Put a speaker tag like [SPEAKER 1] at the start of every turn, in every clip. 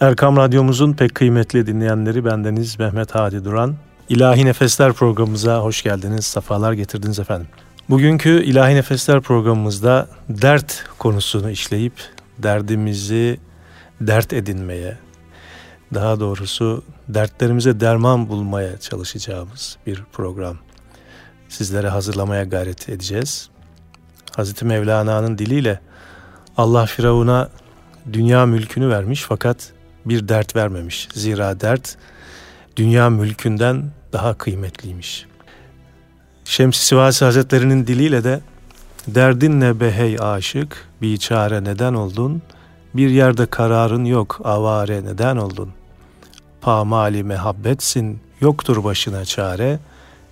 [SPEAKER 1] Erkam Radyomuzun pek kıymetli dinleyenleri bendeniz Mehmet Hadi Duran. İlahi Nefesler programımıza hoş geldiniz, sefalar getirdiniz efendim. Bugünkü İlahi Nefesler programımızda dert konusunu işleyip derdimizi dert edinmeye, daha doğrusu dertlerimize derman bulmaya çalışacağımız bir program. Sizlere hazırlamaya gayret edeceğiz. Hazreti Mevlana'nın diliyle Allah Firavun'a dünya mülkünü vermiş fakat bir dert vermemiş. Zira dert dünya mülkünden daha kıymetliymiş. Şems-i Sivasi Hazretleri'nin diliyle de derdin ne behey aşık, bir çare neden oldun, bir yerde kararın yok, avare neden oldun. Pamali mehabbetsin, yoktur başına çare,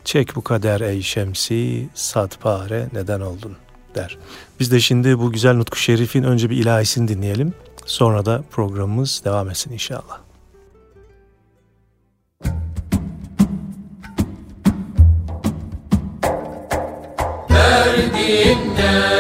[SPEAKER 1] çek bu kader ey şemsi, satpare neden oldun der. Biz de şimdi bu güzel nutku şerifin önce bir ilahisini dinleyelim. Sonra da programımız devam etsin inşallah.
[SPEAKER 2] Derdimde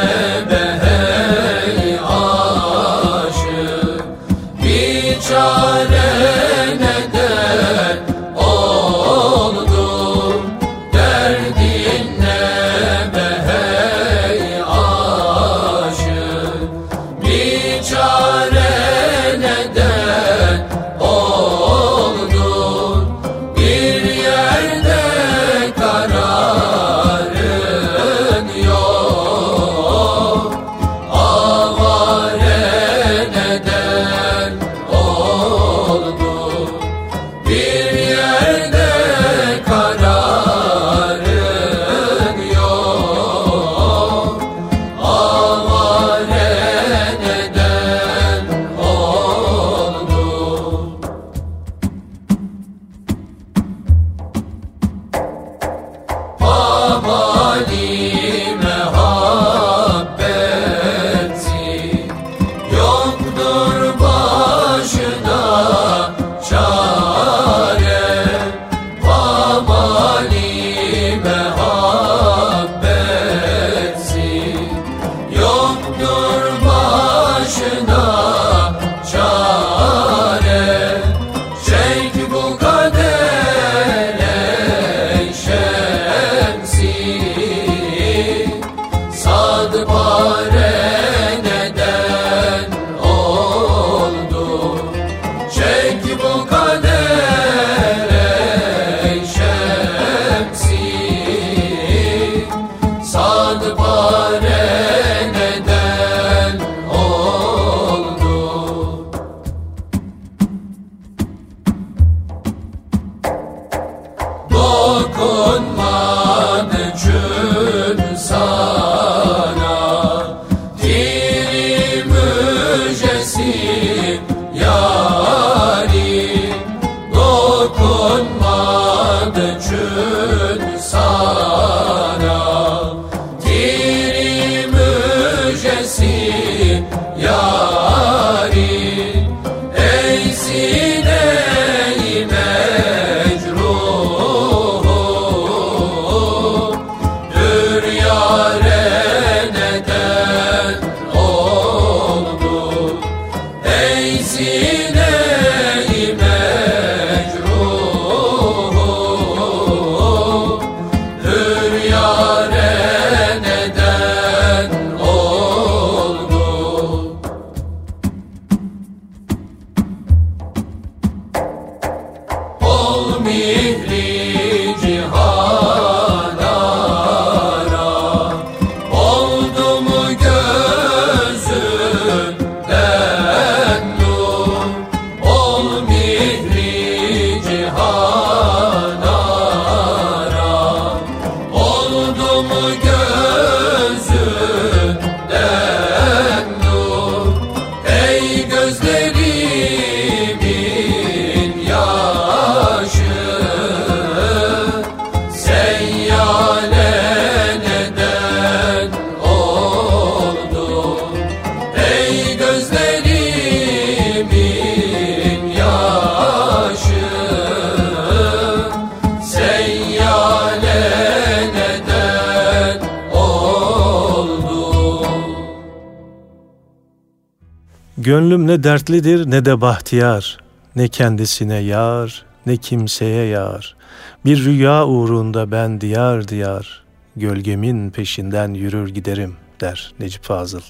[SPEAKER 1] Gönlüm ne dertlidir ne de bahtiyar, ne kendisine yar, ne kimseye yar. Bir rüya uğrunda ben diyar diyar, gölgemin peşinden yürür giderim der Necip Fazıl.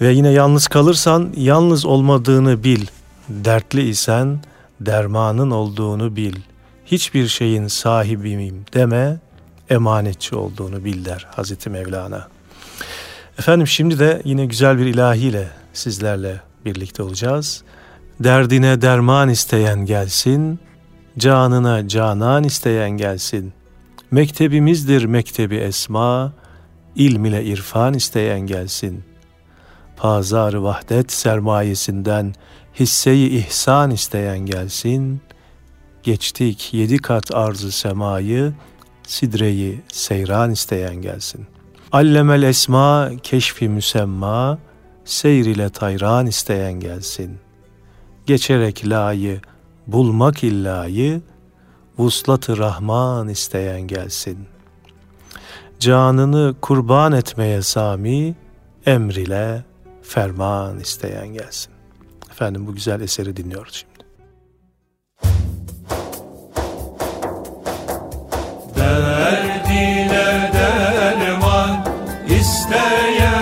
[SPEAKER 1] Ve yine yalnız kalırsan yalnız olmadığını bil, dertli isen dermanın olduğunu bil. Hiçbir şeyin sahibiyim deme, emanetçi olduğunu bil der Hazreti Mevlana. Efendim şimdi de yine güzel bir ilahiyle sizlerle birlikte olacağız. Derdine derman isteyen gelsin, canına canan isteyen gelsin. Mektebimizdir mektebi esma, ilm ile irfan isteyen gelsin. Pazar vahdet sermayesinden hisseyi ihsan isteyen gelsin. Geçtik yedi kat arzı semayı, sidreyi seyran isteyen gelsin. Allemel esma keşfi müsemma, seyr ile tayran isteyen gelsin. Geçerek layı, bulmak illayı, vuslat-ı Rahman isteyen gelsin. Canını kurban etmeye sami, emrile ferman isteyen gelsin. Efendim bu güzel eseri dinliyoruz şimdi.
[SPEAKER 3] Derdine derman isteyen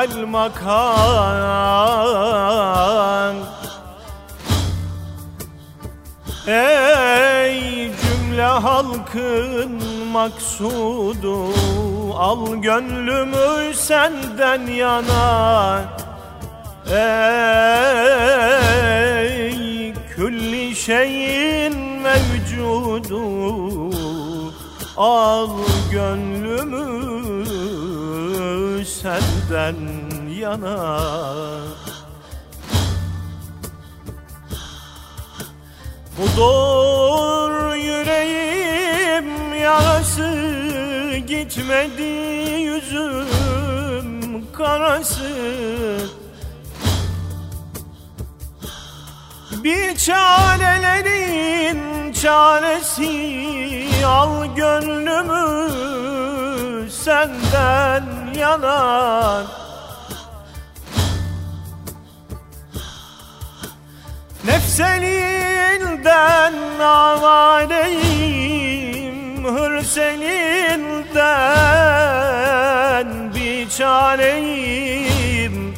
[SPEAKER 1] sahibel makan. Ey cümle halkın maksudu Al gönlümü senden yana. Ey külli şeyin mevcudu Al gönlümü senden yana. Budur yüreğim yarası
[SPEAKER 4] gitmedi yüzüm karası. Bir çarelerin çaresi al gönlümü senden yanar Nefselinden avareyim Hırselinden bir çareyim.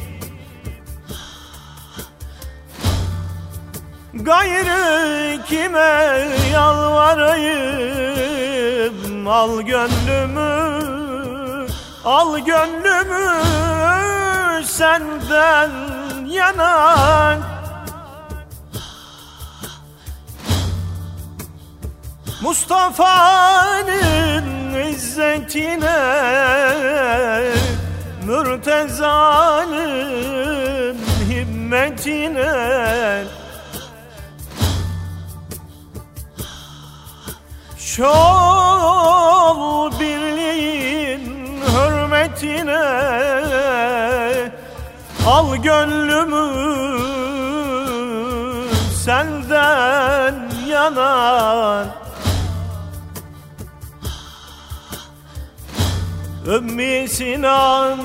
[SPEAKER 4] Gayrı kime yalvarayım Al gönlümü Al gönlümü senden yana. Mustafa'nın izzetine Mürteza'nın himmetine. Şol birliğin hürmetine Al gönlümü senden yanan Ümmü Sinan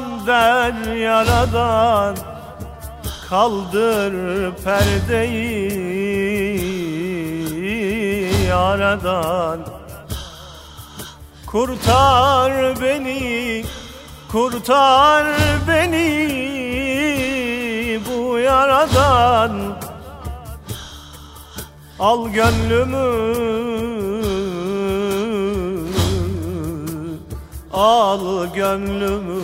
[SPEAKER 4] yaradan Kaldır perdeyi aradan. Kurtar beni, kurtar beni bu yaradan. Al gönlümü Al gönlümü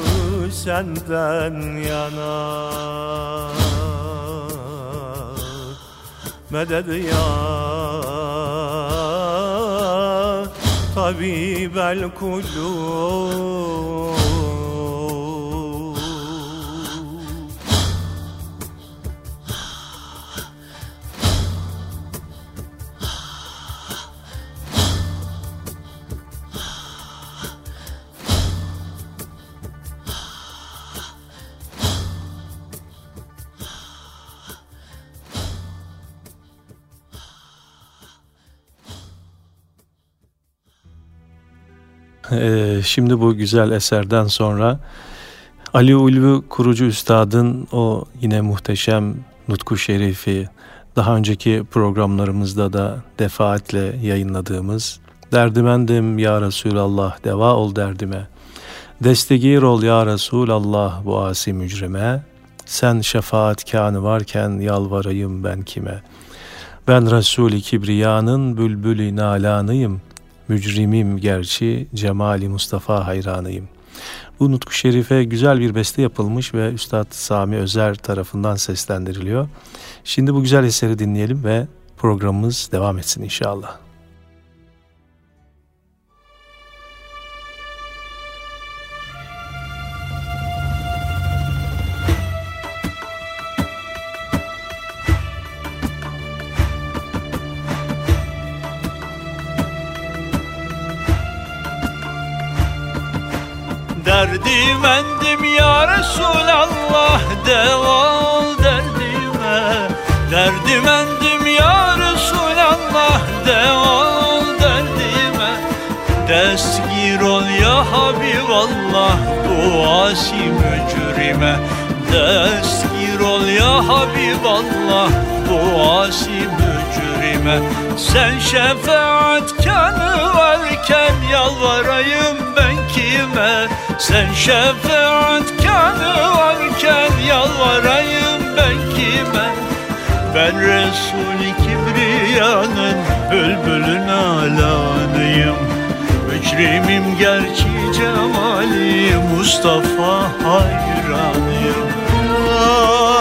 [SPEAKER 4] senden yana. Medet ya tabibel kulub
[SPEAKER 1] Ee, şimdi bu güzel eserden sonra Ali Ulvi kurucu üstadın o yine muhteşem Nutku Şerifi daha önceki programlarımızda da defaatle yayınladığımız Derdimendim ya Resulallah deva ol derdime. Destegir ol ya Resulallah bu asi mücrime. Sen şefaat kanı varken yalvarayım ben kime. Ben Resul-i Kibriya'nın bülbülü nalanıyım Mücrimim gerçi cemali Mustafa hayranıyım. Bu Nutku Şerife güzel bir beste yapılmış ve Üstad Sami Özer tarafından seslendiriliyor. Şimdi bu güzel eseri dinleyelim ve programımız devam etsin inşallah.
[SPEAKER 4] Derdimendim ya Resulallah Deva ol derdime Derdimendim ya Resulallah Deva ol derdime. Destgir ol ya Habiballah Bu asi mücrime. Destgir ol ya Habiballah Bu asi mücrime. Sen şefaatkanı varken Yalvarayım ben kime Sen şefaatkanı varken Yalvarayım ben. Kime Ben Resul-i Kibriya'nın Bülbülün alanıyım. Mücrimim gerçi cemali Mustafa hayranıyım. Ya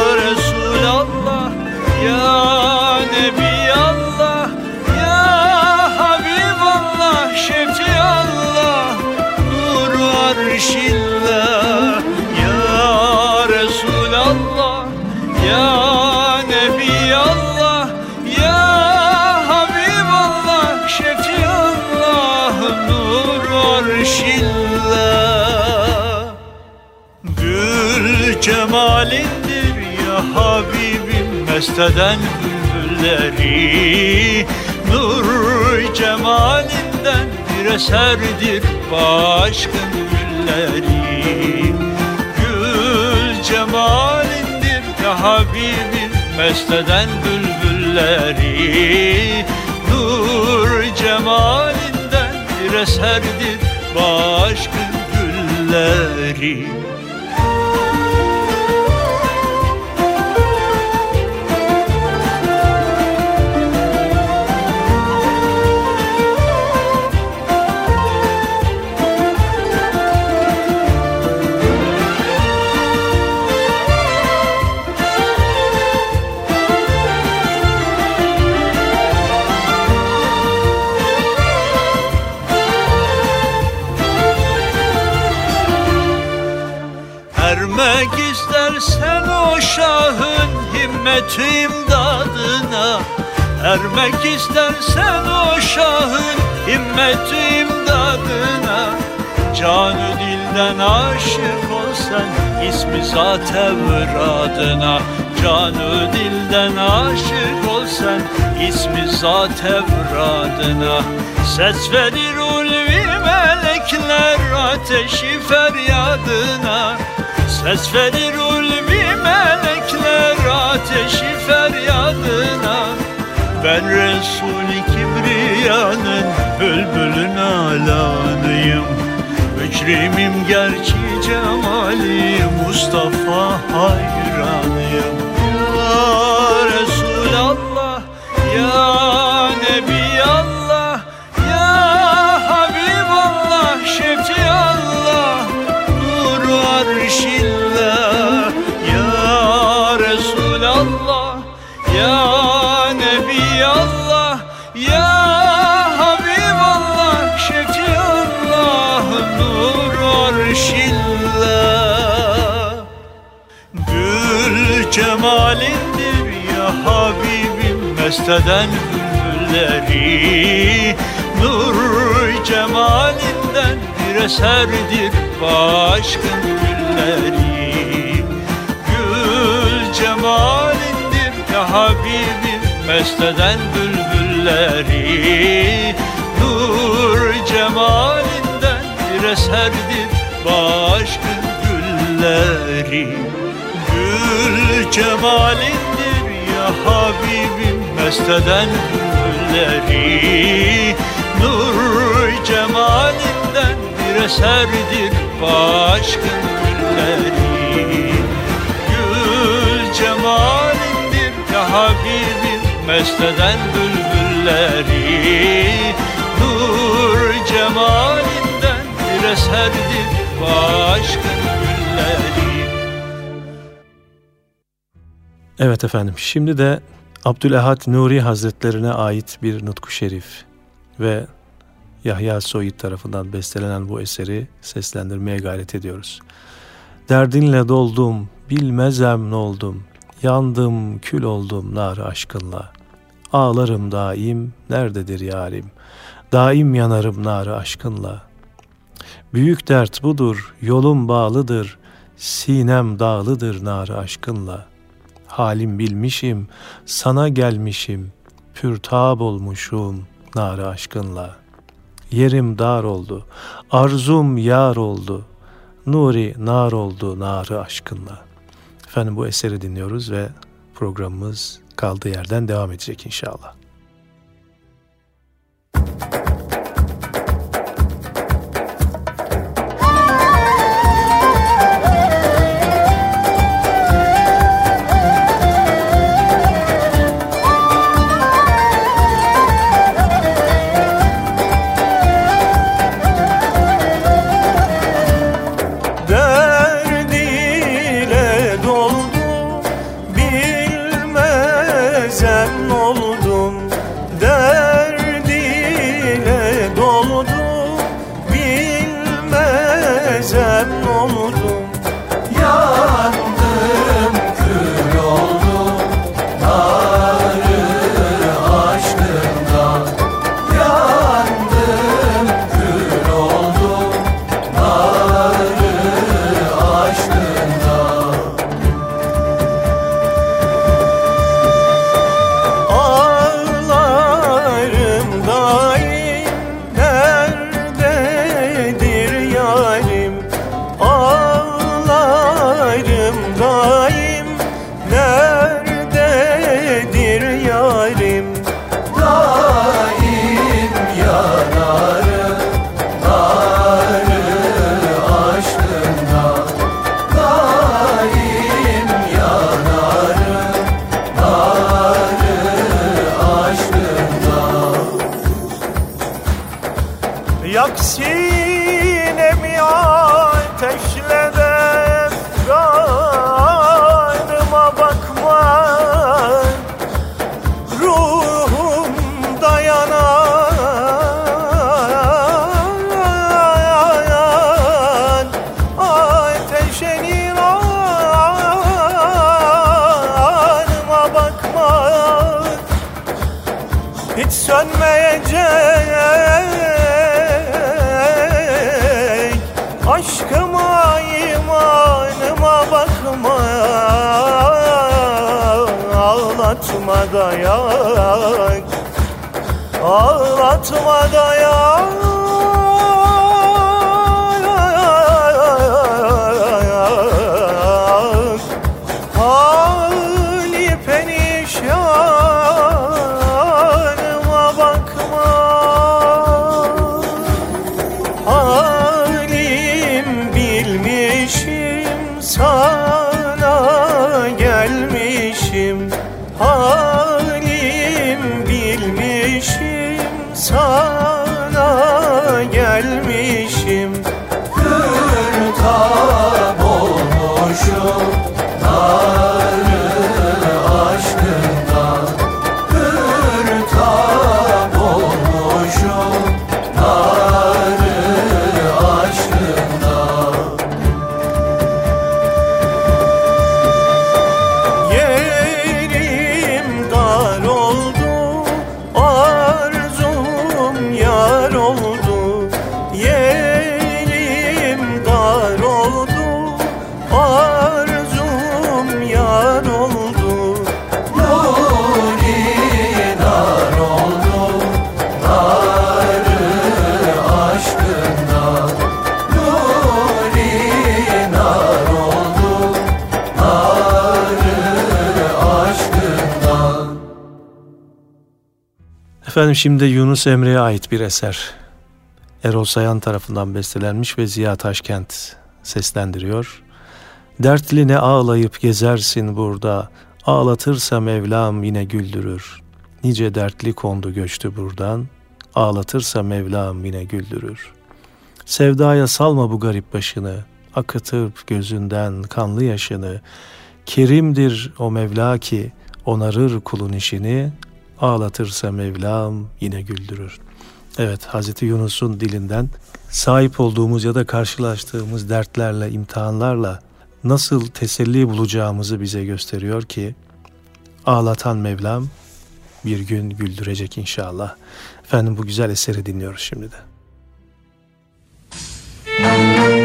[SPEAKER 2] cemalindir ya Habibim mesteden bülbülleri. Nur cemalinden bir eserdir başkın gülleri. Gül cemalindir ya Habibim mesteden bülbülleri. Nur cemalinden bir eserdir başkın gülleri Ermek istersen o şahın himmeti imdadına Ermek istersen o şahın himmeti imdadına Canı dilden aşık olsan ismi zat evradına Canı dilden aşık olsan ismi zat evradına Ses verir ulvi melekler ateşi feryadına Ses verir ulvi melekler ateşi feryadına. Ben Resul-i Kibriya'nın bülbülün alanıyım. Mücrimim gerçi cemali Mustafa hayranıyım. Ya Resulallah Ya Nebiyallah Ya Habiballah Nur arşillah. Gül cemalindir ya Habibim mesteden bülbülleri Nur cemalinden bir eserdir başkın gülleri. Gül cemalindir ya Habibim mesteden bülbülleri Nur cemalinden bir eserdir başkın gülleri Gül cemalindir ya Habibim mesteden gülleri Nur cemalinden bir eserdir başkın gülleri Gül cemalindir ya Habibim mesteden bülbülleri Nur cemalinden bir eserdir başkın gülleri
[SPEAKER 1] Evet efendim şimdi de Abdülehad Nuri Hazretlerine ait bir nutku şerif ve Yahya Soyit tarafından bestelenen bu eseri seslendirmeye gayret ediyoruz. Derdinle doldum, bilmezem ne oldum, yandım, kül oldum nar aşkınla. Ağlarım daim, nerededir yarim, daim yanarım nar aşkınla. Büyük dert budur, yolum bağlıdır, sinem dağlıdır nar aşkınla.'' halim bilmişim, sana gelmişim, pürtab olmuşum nar aşkınla. Yerim dar oldu, arzum yar oldu, nuri nar oldu narı aşkınla. Efendim bu eseri dinliyoruz ve programımız kaldığı yerden devam edecek inşallah.
[SPEAKER 4] Ağlatma dayak
[SPEAKER 3] Efendim şimdi Yunus Emre'ye ait bir eser. Erol Sayan tarafından bestelenmiş ve Ziya Taşkent seslendiriyor. Dertli ne ağlayıp gezersin burada, ağlatırsa Mevlam yine güldürür. Nice dertli kondu göçtü buradan, ağlatırsa Mevlam yine güldürür. Sevdaya salma bu garip başını, akıtıp gözünden kanlı yaşını. Kerimdir o Mevla ki onarır kulun işini, Ağlatırsa Mevlam yine güldürür. Evet Hazreti Yunus'un dilinden sahip olduğumuz ya da karşılaştığımız dertlerle, imtihanlarla nasıl teselli bulacağımızı bize gösteriyor ki ağlatan Mevlam bir gün güldürecek inşallah. Efendim bu güzel eseri dinliyoruz şimdi de. Sevdaya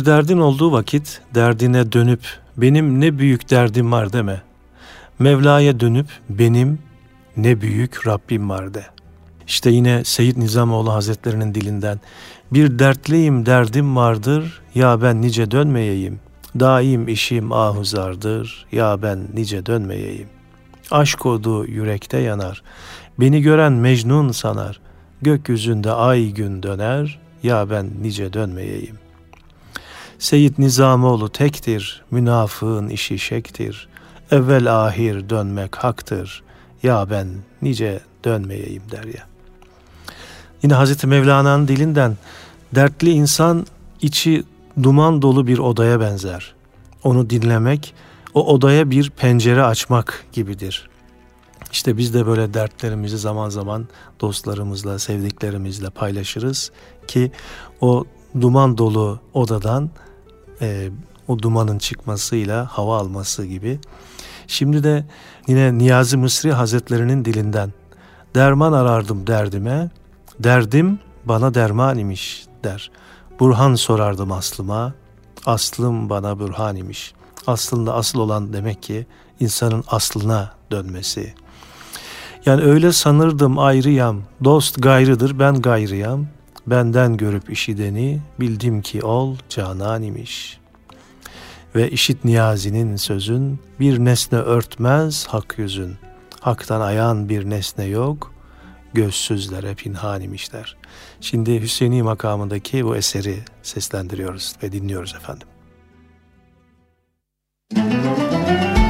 [SPEAKER 1] Bir derdin olduğu vakit derdine dönüp benim ne büyük derdim var deme. Mevla'ya dönüp benim ne büyük Rabbim var de. İşte yine Seyyid Nizamoğlu Hazretlerinin dilinden bir dertliyim derdim vardır ya ben nice dönmeyeyim. Daim işim ahuzardır ya ben nice dönmeyeyim. Aşk odu yürekte yanar. Beni gören mecnun sanar. Gökyüzünde ay gün döner ya ben nice dönmeyeyim. Seyyid Nizamoğlu tektir, münafığın işi şektir. Evvel ahir dönmek haktır. Ya ben nice dönmeyeyim der ya. Yine Hazreti Mevlana'nın dilinden dertli insan içi duman dolu bir odaya benzer. Onu dinlemek o odaya bir pencere açmak gibidir. İşte biz de böyle dertlerimizi zaman zaman dostlarımızla, sevdiklerimizle paylaşırız ki o duman dolu odadan e, o dumanın çıkmasıyla hava alması gibi. Şimdi de yine Niyazi Mısri Hazretlerinin dilinden derman arardım derdime, derdim bana derman imiş der. Burhan sorardım aslıma, aslım bana burhan imiş. Aslında asıl olan demek ki insanın aslına dönmesi. Yani öyle sanırdım ayrıyam, dost gayrıdır ben gayrıyam. Benden görüp işideni bildim ki ol canan imiş. Ve işit niyazinin sözün bir nesne örtmez hak yüzün. Hak'tan ayan bir nesne yok, gözsüzlere pinhan imişler. Şimdi Hüseyini makamındaki bu eseri seslendiriyoruz ve dinliyoruz efendim.
[SPEAKER 2] Derman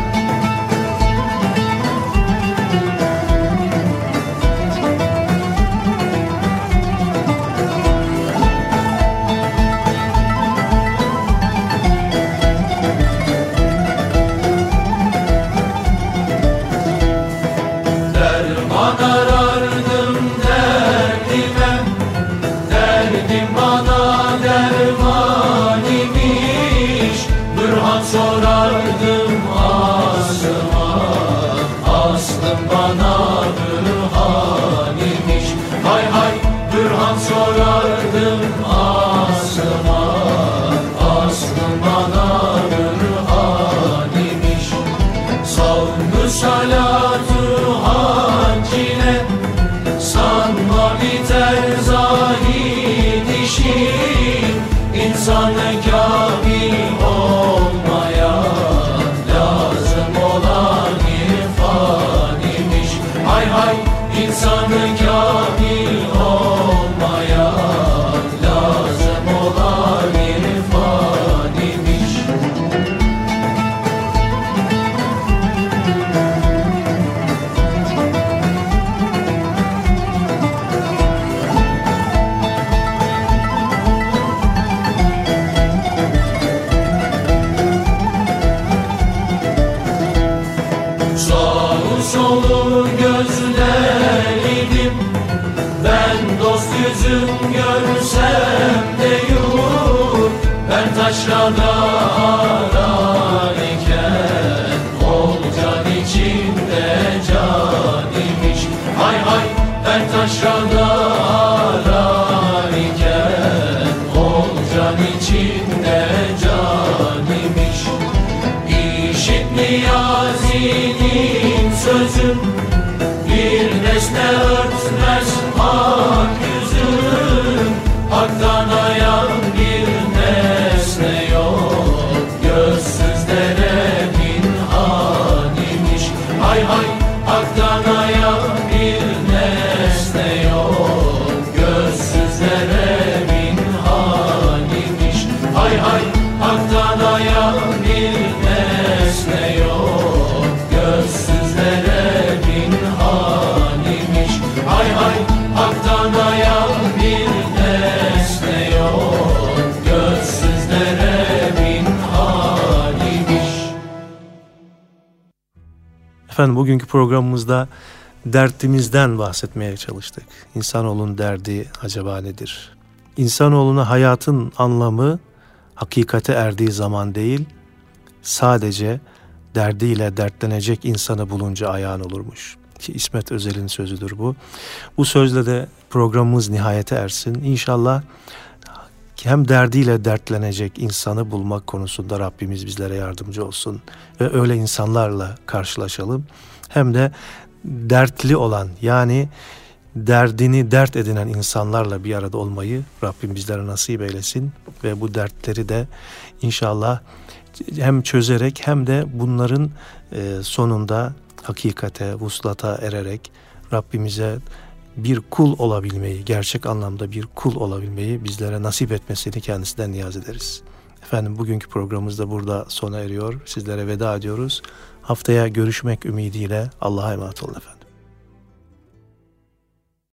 [SPEAKER 2] Oh.
[SPEAKER 1] Efendim bugünkü programımızda dertimizden bahsetmeye çalıştık. İnsanoğlunun derdi acaba nedir? İnsanoğluna hayatın anlamı hakikate erdiği zaman değil, sadece derdiyle dertlenecek insanı bulunca ayağın olurmuş. Ki İsmet Özel'in sözüdür bu. Bu sözle de programımız nihayete ersin. İnşallah hem derdiyle dertlenecek insanı bulmak konusunda Rabbimiz bizlere yardımcı olsun ve öyle insanlarla karşılaşalım. Hem de dertli olan yani derdini dert edinen insanlarla bir arada olmayı Rabbim bizlere nasip eylesin ve bu dertleri de inşallah hem çözerek hem de bunların e, sonunda hakikate, vuslata ererek Rabbimize bir kul olabilmeyi, gerçek anlamda bir kul olabilmeyi bizlere nasip etmesini kendisinden niyaz ederiz. Efendim bugünkü programımız da burada sona eriyor. Sizlere veda ediyoruz. Haftaya görüşmek ümidiyle Allah'a emanet olun efendim.